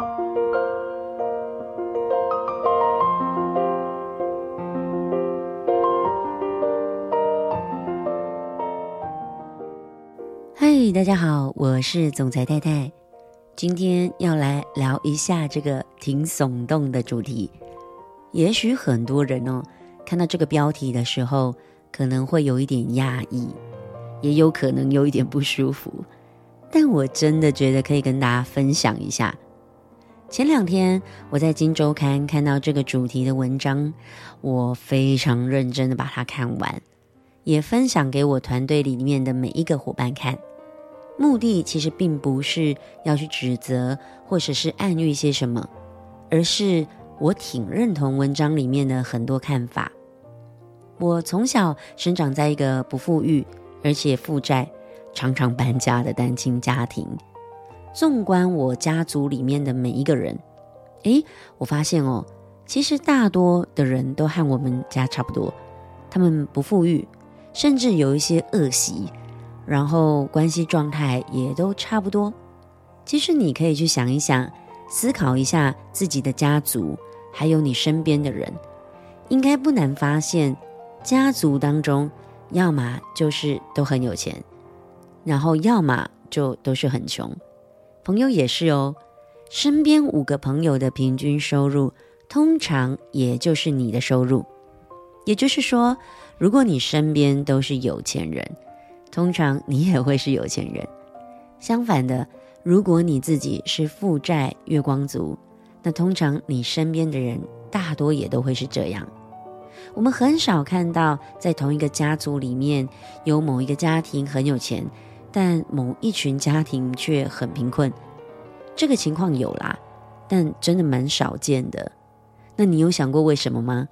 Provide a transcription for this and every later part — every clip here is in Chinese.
嗨，大家好，我是总裁太太，今天要来聊一下这个挺耸动的主题。也许很多人哦，看到这个标题的时候，可能会有一点压抑，也有可能有一点不舒服。但我真的觉得可以跟大家分享一下。前两天我在《金周刊》看到这个主题的文章，我非常认真的把它看完，也分享给我团队里面的每一个伙伴看。目的其实并不是要去指责或者是暗喻些什么，而是我挺认同文章里面的很多看法。我从小生长在一个不富裕而且负债、常常搬家的单亲家庭。纵观我家族里面的每一个人，诶，我发现哦，其实大多的人都和我们家差不多，他们不富裕，甚至有一些恶习。然后关系状态也都差不多。其实你可以去想一想，思考一下自己的家族，还有你身边的人，应该不难发现，家族当中要么就是都很有钱，然后要么就都是很穷。朋友也是哦，身边五个朋友的平均收入，通常也就是你的收入。也就是说，如果你身边都是有钱人，通常你也会是有钱人。相反的，如果你自己是负债月光族，那通常你身边的人大多也都会是这样。我们很少看到在同一个家族里面有某一个家庭很有钱，但某一群家庭却很贫困。这个情况有啦，但真的蛮少见的。那你有想过为什么吗？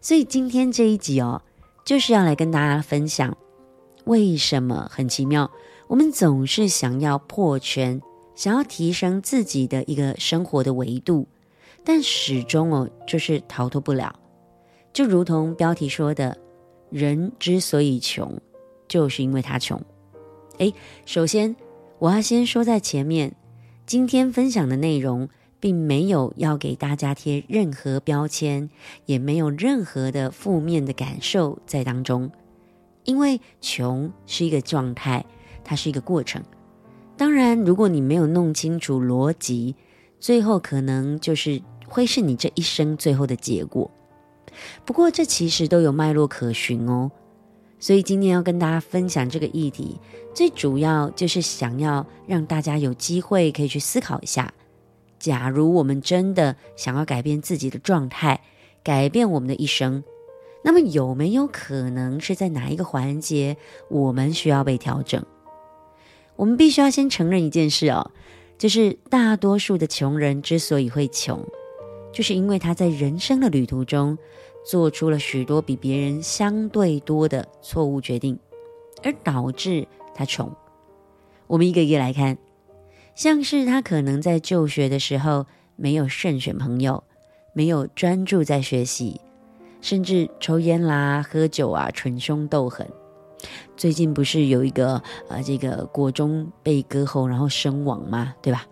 所以今天这一集哦，就是要来跟大家分享。为什么很奇妙？我们总是想要破圈，想要提升自己的一个生活的维度，但始终哦，就是逃脱不了。就如同标题说的，人之所以穷，就是因为他穷。诶，首先我要先说在前面，今天分享的内容并没有要给大家贴任何标签，也没有任何的负面的感受在当中。因为穷是一个状态，它是一个过程。当然，如果你没有弄清楚逻辑，最后可能就是会是你这一生最后的结果。不过，这其实都有脉络可循哦。所以今天要跟大家分享这个议题，最主要就是想要让大家有机会可以去思考一下：假如我们真的想要改变自己的状态，改变我们的一生。那么有没有可能是在哪一个环节我们需要被调整？我们必须要先承认一件事哦，就是大多数的穷人之所以会穷，就是因为他在人生的旅途中做出了许多比别人相对多的错误决定，而导致他穷。我们一个一个来看，像是他可能在就学的时候没有慎选朋友，没有专注在学习。甚至抽烟啦、喝酒啊、逞凶斗狠。最近不是有一个呃，这个国中被割喉然后身亡嘛，对吧？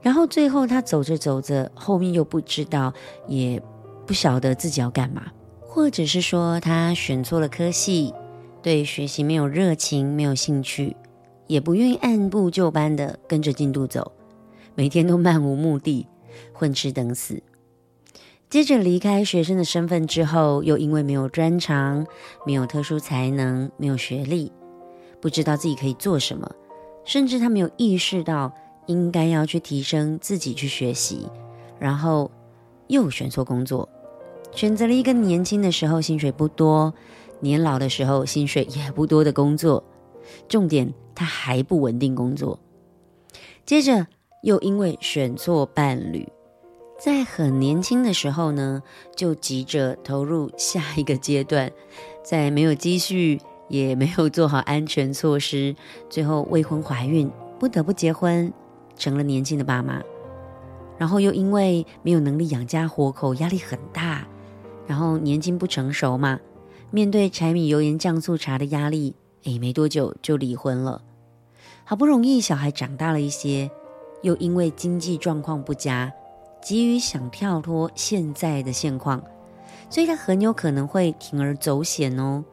然后最后他走着走着，后面又不知道，也不晓得自己要干嘛，或者是说他选错了科系，对学习没有热情、没有兴趣，也不愿意按部就班的跟着进度走，每天都漫无目的，混吃等死。接着离开学生的身份之后，又因为没有专长、没有特殊才能、没有学历，不知道自己可以做什么，甚至他没有意识到应该要去提升自己去学习，然后又选错工作，选择了一个年轻的时候薪水不多、年老的时候薪水也不多的工作，重点他还不稳定工作。接着又因为选错伴侣。在很年轻的时候呢，就急着投入下一个阶段，在没有积蓄，也没有做好安全措施，最后未婚怀孕，不得不结婚，成了年轻的爸妈。然后又因为没有能力养家活口，压力很大，然后年轻不成熟嘛，面对柴米油盐酱醋茶的压力，诶，没多久就离婚了。好不容易小孩长大了一些。又因为经济状况不佳，急于想跳脱现在的现况，所以他很有可能会铤而走险哦。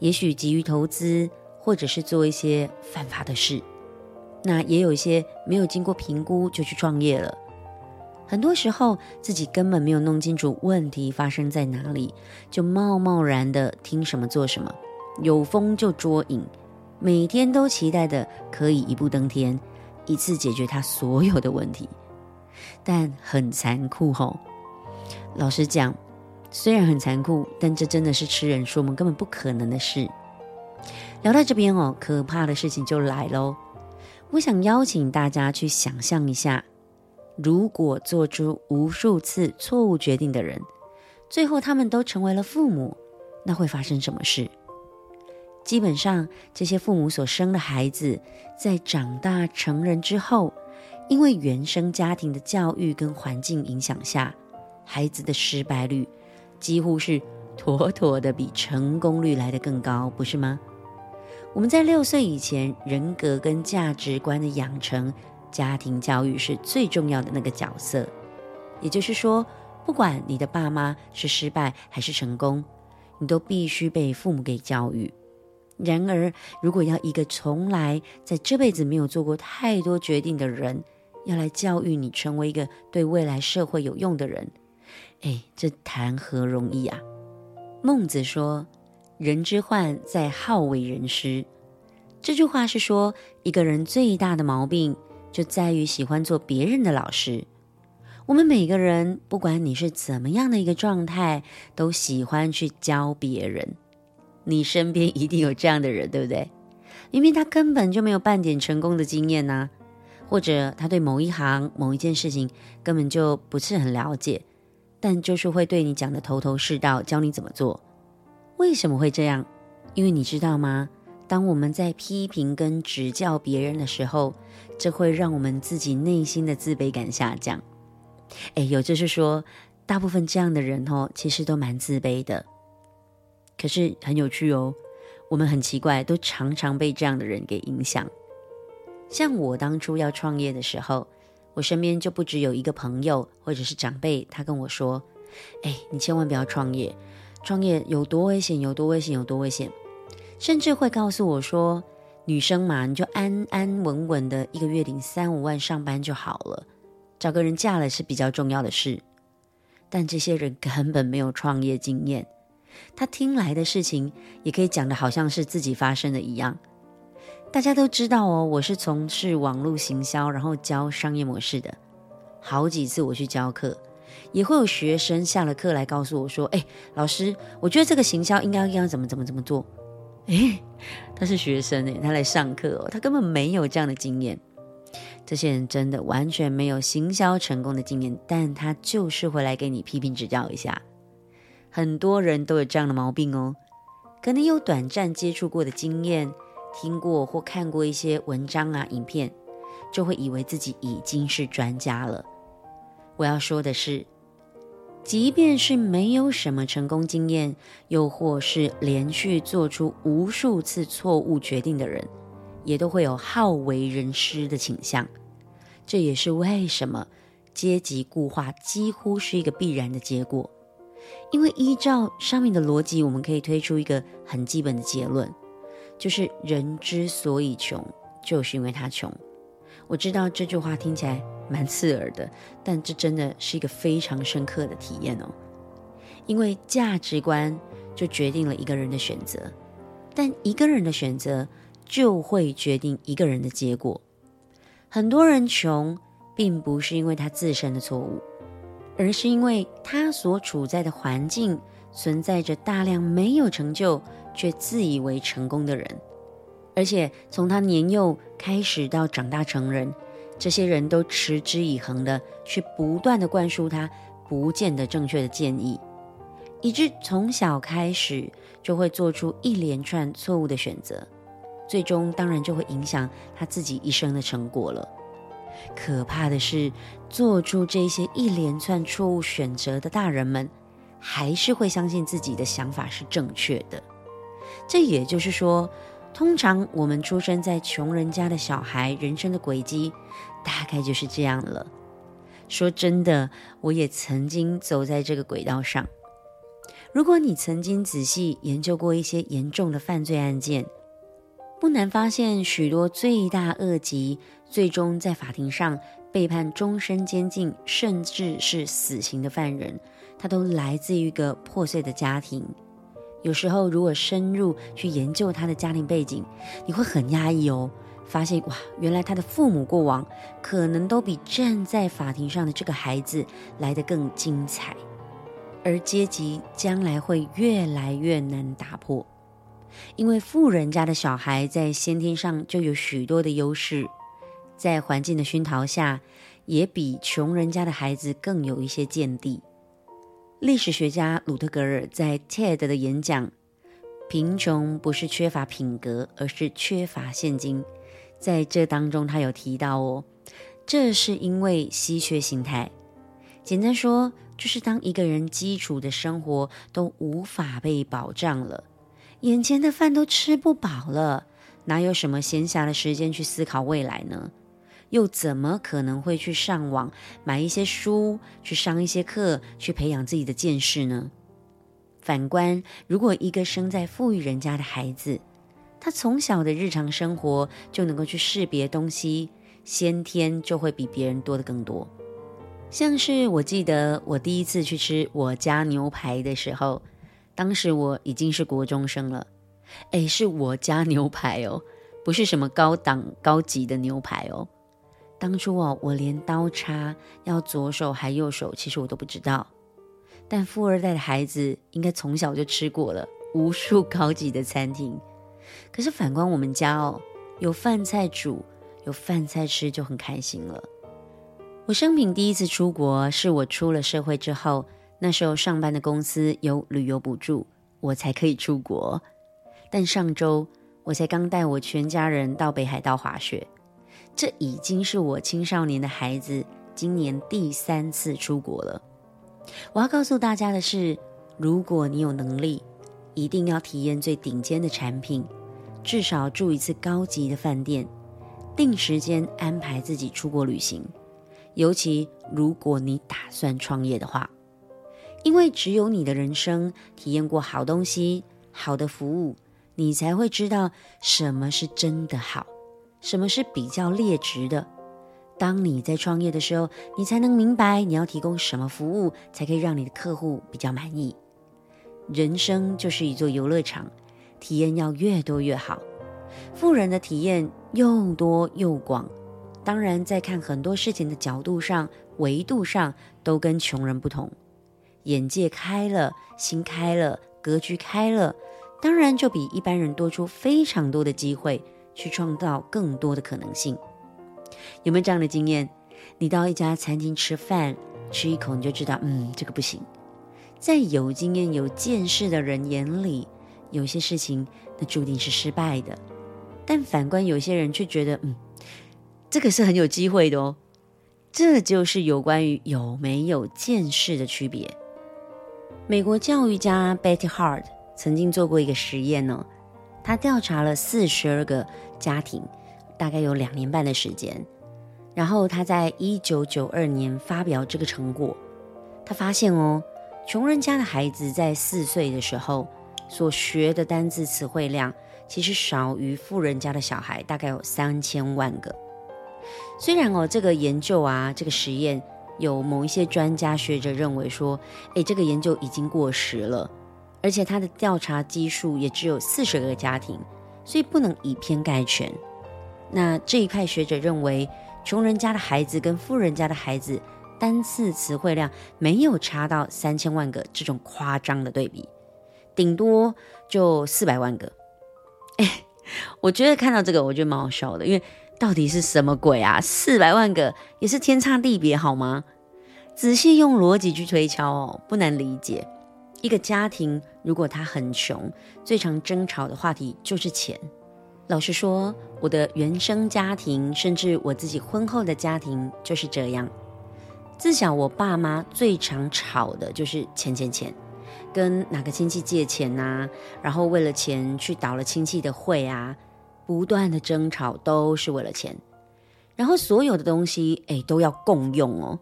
也许急于投资，或者是做一些犯法的事。那也有一些没有经过评估就去创业了。很多时候自己根本没有弄清楚问题发生在哪里，就贸贸然的听什么做什么，有风就捉影，每天都期待的可以一步登天，一次解决他所有的问题。但很残酷吼，老实讲，虽然很残酷，但这真的是痴人说梦，根本不可能的事。聊到这边哦，可怕的事情就来喽。我想邀请大家去想象一下，如果做出无数次错误决定的人，最后他们都成为了父母，那会发生什么事？基本上，这些父母所生的孩子，在长大成人之后，因为原生家庭的教育跟环境影响下，孩子的失败率几乎是妥妥的比成功率来得更高，不是吗？我们在六岁以前，人格跟价值观的养成，家庭教育是最重要的那个角色。也就是说，不管你的爸妈是失败还是成功，你都必须被父母给教育。然而，如果要一个从来在这辈子没有做过太多决定的人，要来教育你成为一个对未来社会有用的人，哎，这谈何容易啊！孟子说。人之患在好为人师。这句话是说，一个人最大的毛病就在于喜欢做别人的老师。我们每个人，不管你是怎么样的一个状态，都喜欢去教别人。你身边一定有这样的人，对不对？明明他根本就没有半点成功的经验呐，或者他对某一行、某一件事情根本就不是很了解，但就是会对你讲的头头是道，教你怎么做。为什么会这样？因为你知道吗？当我们在批评跟指教别人的时候，这会让我们自己内心的自卑感下降。哎，有就是说，大部分这样的人哦，其实都蛮自卑的。可是很有趣哦，我们很奇怪，都常常被这样的人给影响。像我当初要创业的时候，我身边就不只有一个朋友或者是长辈，他跟我说：“哎，你千万不要创业。”创业有多危险？有多危险？有多危险？甚至会告诉我说：“女生嘛，你就安安稳稳的一个月领三五万上班就好了，找个人嫁了是比较重要的事。”但这些人根本没有创业经验，他听来的事情也可以讲得好像是自己发生的一样。大家都知道哦，我是从事网络行销，然后教商业模式的，好几次我去教课。也会有学生下了课来告诉我说：“哎，老师，我觉得这个行销应该要怎么怎么怎么做。”哎，他是学生哎，他来上课哦，他根本没有这样的经验。这些人真的完全没有行销成功的经验，但他就是会来给你批评指教一下。很多人都有这样的毛病哦，可能有短暂接触过的经验，听过或看过一些文章啊、影片，就会以为自己已经是专家了。我要说的是，即便是没有什么成功经验，又或是连续做出无数次错误决定的人，也都会有好为人师的倾向。这也是为什么阶级固化几乎是一个必然的结果。因为依照上面的逻辑，我们可以推出一个很基本的结论，就是人之所以穷，就是因为他穷。我知道这句话听起来蛮刺耳的，但这真的是一个非常深刻的体验哦。因为价值观就决定了一个人的选择，但一个人的选择就会决定一个人的结果。很多人穷，并不是因为他自身的错误，而是因为他所处在的环境存在着大量没有成就却自以为成功的人。而且从他年幼开始到长大成人，这些人都持之以恒的去不断的灌输他不见得正确的建议，以致从小开始就会做出一连串错误的选择，最终当然就会影响他自己一生的成果了。可怕的是，做出这些一连串错误选择的大人们，还是会相信自己的想法是正确的。这也就是说，通常我们出生在穷人家的小孩，人生的轨迹大概就是这样了。说真的，我也曾经走在这个轨道上。如果你曾经仔细研究过一些严重的犯罪案件，不难发现，许多罪大恶极，最终在法庭上被判终身监禁，甚至是死刑的犯人，他都来自于一个破碎的家庭。有时候，如果深入去研究他的家庭背景，你会很压抑哦。发现哇，原来他的父母过往可能都比站在法庭上的这个孩子来得更精彩，而阶级将来会越来越难打破，因为富人家的小孩在先天上就有许多的优势，在环境的熏陶下，也比穷人家的孩子更有一些见地。历史学家鲁特格尔在 TED 的演讲《贫穷不是缺乏品格，而是缺乏现金》。在这当中，他有提到哦，这是因为稀缺心态。简单说，就是当一个人基础的生活都无法被保障了，眼前的饭都吃不饱了，哪有什么闲暇的时间去思考未来呢？又怎么可能会去上网买一些书，去上一些课，去培养自己的见识呢？反观，如果一个生在富裕人家的孩子，他从小的日常生活就能够去识别东西，先天就会比别人多的更多。像是我记得我第一次去吃我家牛排的时候，当时我已经是国中生了。哎，是我家牛排哦，不是什么高档高级的牛排哦。当初哦，我连刀叉要左手还右手，其实我都不知道。但富二代的孩子应该从小就吃过了无数高级的餐厅。可是反观我们家哦，有饭菜煮，有饭菜吃就很开心了。我生平第一次出国是我出了社会之后，那时候上班的公司有旅游补助，我才可以出国。但上周我才刚带我全家人到北海道滑雪，这已经是我青少年的孩子今年第三次出国了。我要告诉大家的是，如果你有能力，一定要体验最顶尖的产品。至少住一次高级的饭店，定时间安排自己出国旅行。尤其如果你打算创业的话，因为只有你的人生体验过好东西、好的服务，你才会知道什么是真的好，什么是比较劣质的。当你在创业的时候，你才能明白你要提供什么服务，才可以让你的客户比较满意。人生就是一座游乐场。体验要越多越好，富人的体验又多又广，当然在看很多事情的角度上、维度上都跟穷人不同。眼界开了，心开了，格局开了，当然就比一般人多出非常多的机会，去创造更多的可能性。有没有这样的经验？你到一家餐厅吃饭，吃一口你就知道，嗯，这个不行。在有经验、有见识的人眼里。有些事情，那注定是失败的，但反观有些人却觉得，嗯，这个是很有机会的哦。这就是有关于有没有见识的区别。美国教育家 Betty Hart 曾经做过一个实验呢，他调查了四十二个家庭，大概有两年半的时间，然后他在一九九二年发表这个成果，他发现哦，穷人家的孩子在四岁的时候。所学的单字词汇量其实少于富人家的小孩，大概有三千万个。虽然哦，这个研究啊，这个实验有某一些专家学者认为说，诶，这个研究已经过时了，而且他的调查基数也只有四十个家庭，所以不能以偏概全。那这一派学者认为，穷人家的孩子跟富人家的孩子单次词汇量没有差到三千万个这种夸张的对比。顶多就四百万个，哎，我觉得看到这个，我觉得蛮好笑的，因为到底是什么鬼啊？四百万个也是天差地别，好吗？仔细用逻辑去推敲哦，不难理解。一个家庭如果他很穷，最常争吵的话题就是钱。老实说，我的原生家庭，甚至我自己婚后的家庭就是这样。自小我爸妈最常吵的就是钱钱钱。跟哪个亲戚借钱呐、啊？然后为了钱去倒了亲戚的会啊，不断的争吵都是为了钱。然后所有的东西诶都要共用哦。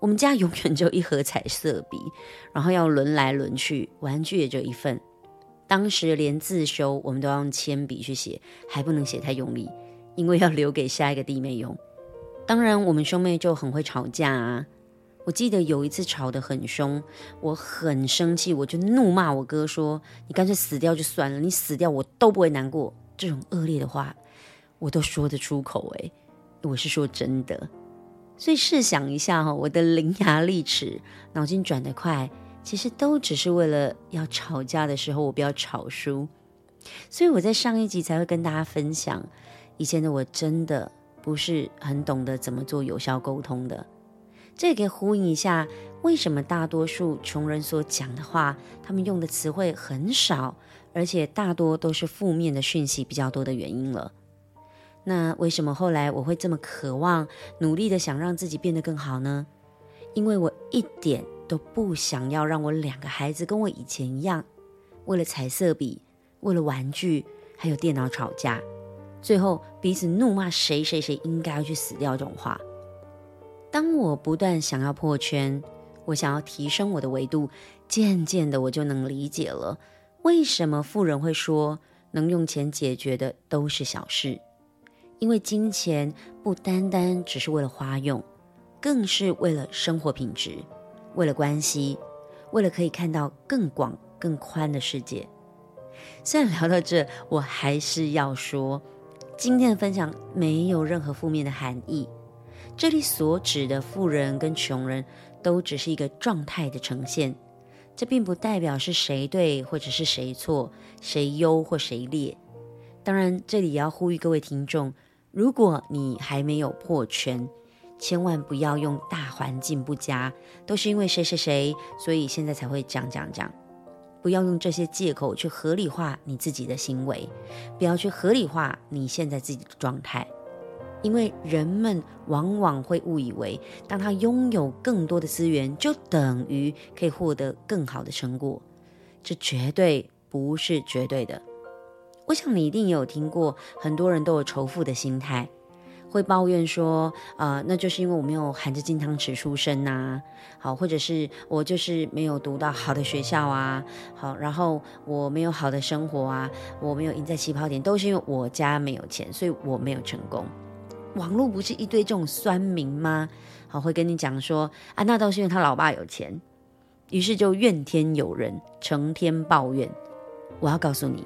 我们家永远就一盒彩色笔，然后要轮来轮去，玩具也就一份。当时连自修我们都要用铅笔去写，还不能写太用力，因为要留给下一个弟妹用。当然，我们兄妹就很会吵架啊。我记得有一次吵得很凶，我很生气，我就怒骂我哥说：“你干脆死掉就算了，你死掉我都不会难过。”这种恶劣的话，我都说得出口诶，我是说真的。所以试想一下哈，我的伶牙俐齿，脑筋转得快。其实都只是为了要吵架的时候，我不要吵输。所以我在上一集才会跟大家分享，以前的我真的不是很懂得怎么做有效沟通的。这也可以呼应一下，为什么大多数穷人所讲的话，他们用的词汇很少，而且大多都是负面的讯息比较多的原因了。那为什么后来我会这么渴望、努力的想让自己变得更好呢？因为我一点。都不想要让我两个孩子跟我以前一样，为了彩色笔、为了玩具还有电脑吵架，最后彼此怒骂谁谁谁应该要去死掉这种话。当我不断想要破圈，我想要提升我的维度，渐渐的我就能理解了，为什么富人会说能用钱解决的都是小事，因为金钱不单单只是为了花用，更是为了生活品质。为了关系，为了可以看到更广、更宽的世界。虽然聊到这，我还是要说，今天的分享没有任何负面的含义。这里所指的富人跟穷人，都只是一个状态的呈现。这并不代表是谁对或者是谁错，谁优或谁劣。当然，这里也要呼吁各位听众，如果你还没有破圈。千万不要用大环境不佳，都是因为谁谁谁，所以现在才会讲讲讲。不要用这些借口去合理化你自己的行为，不要去合理化你现在自己的状态，因为人们往往会误以为，当他拥有更多的资源，就等于可以获得更好的成果。这绝对不是绝对的。我想你一定也有听过，很多人都有仇富的心态。会抱怨说，呃，那就是因为我没有含着金汤匙出生呐，好，或者是我就是没有读到好的学校啊，好，然后我没有好的生活啊，我没有赢在起跑点，都是因为我家没有钱，所以我没有成功。网络不是一堆这种酸民吗？好，会跟你讲说，啊，那都是因为他老爸有钱，于是就怨天尤人，成天抱怨。我要告诉你，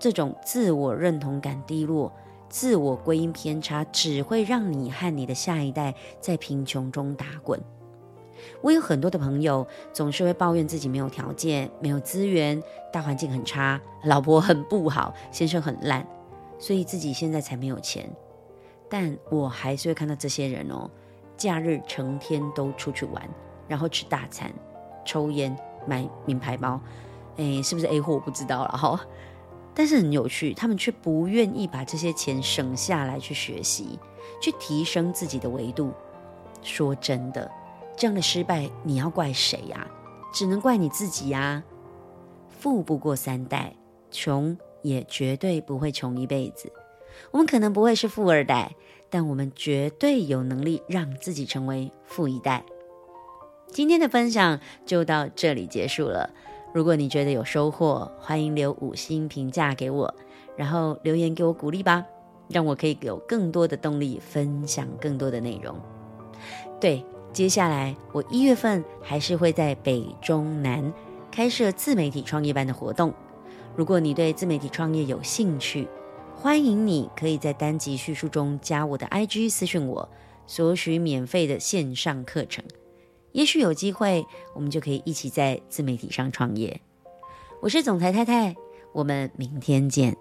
这种自我认同感低落。自我归因偏差只会让你和你的下一代在贫穷中打滚。我有很多的朋友总是会抱怨自己没有条件、没有资源、大环境很差、老婆很不好、先生很烂，所以自己现在才没有钱。但我还是会看到这些人哦，假日成天都出去玩，然后吃大餐、抽烟、买名牌包，诶，是不是 A 货我不知道了哈。但是很有趣，他们却不愿意把这些钱省下来去学习，去提升自己的维度。说真的，这样的失败你要怪谁呀？只能怪你自己呀。富不过三代，穷也绝对不会穷一辈子。我们可能不会是富二代，但我们绝对有能力让自己成为富一代。今天的分享就到这里结束了。如果你觉得有收获，欢迎留五星评价给我，然后留言给我鼓励吧，让我可以有更多的动力分享更多的内容。对，接下来我一月份还是会在北中南开设自媒体创业班的活动。如果你对自媒体创业有兴趣，欢迎你可以在单集叙述中加我的 IG 私讯我，索取免费的线上课程。也许有机会，我们就可以一起在自媒体上创业。我是总裁太太，我们明天见。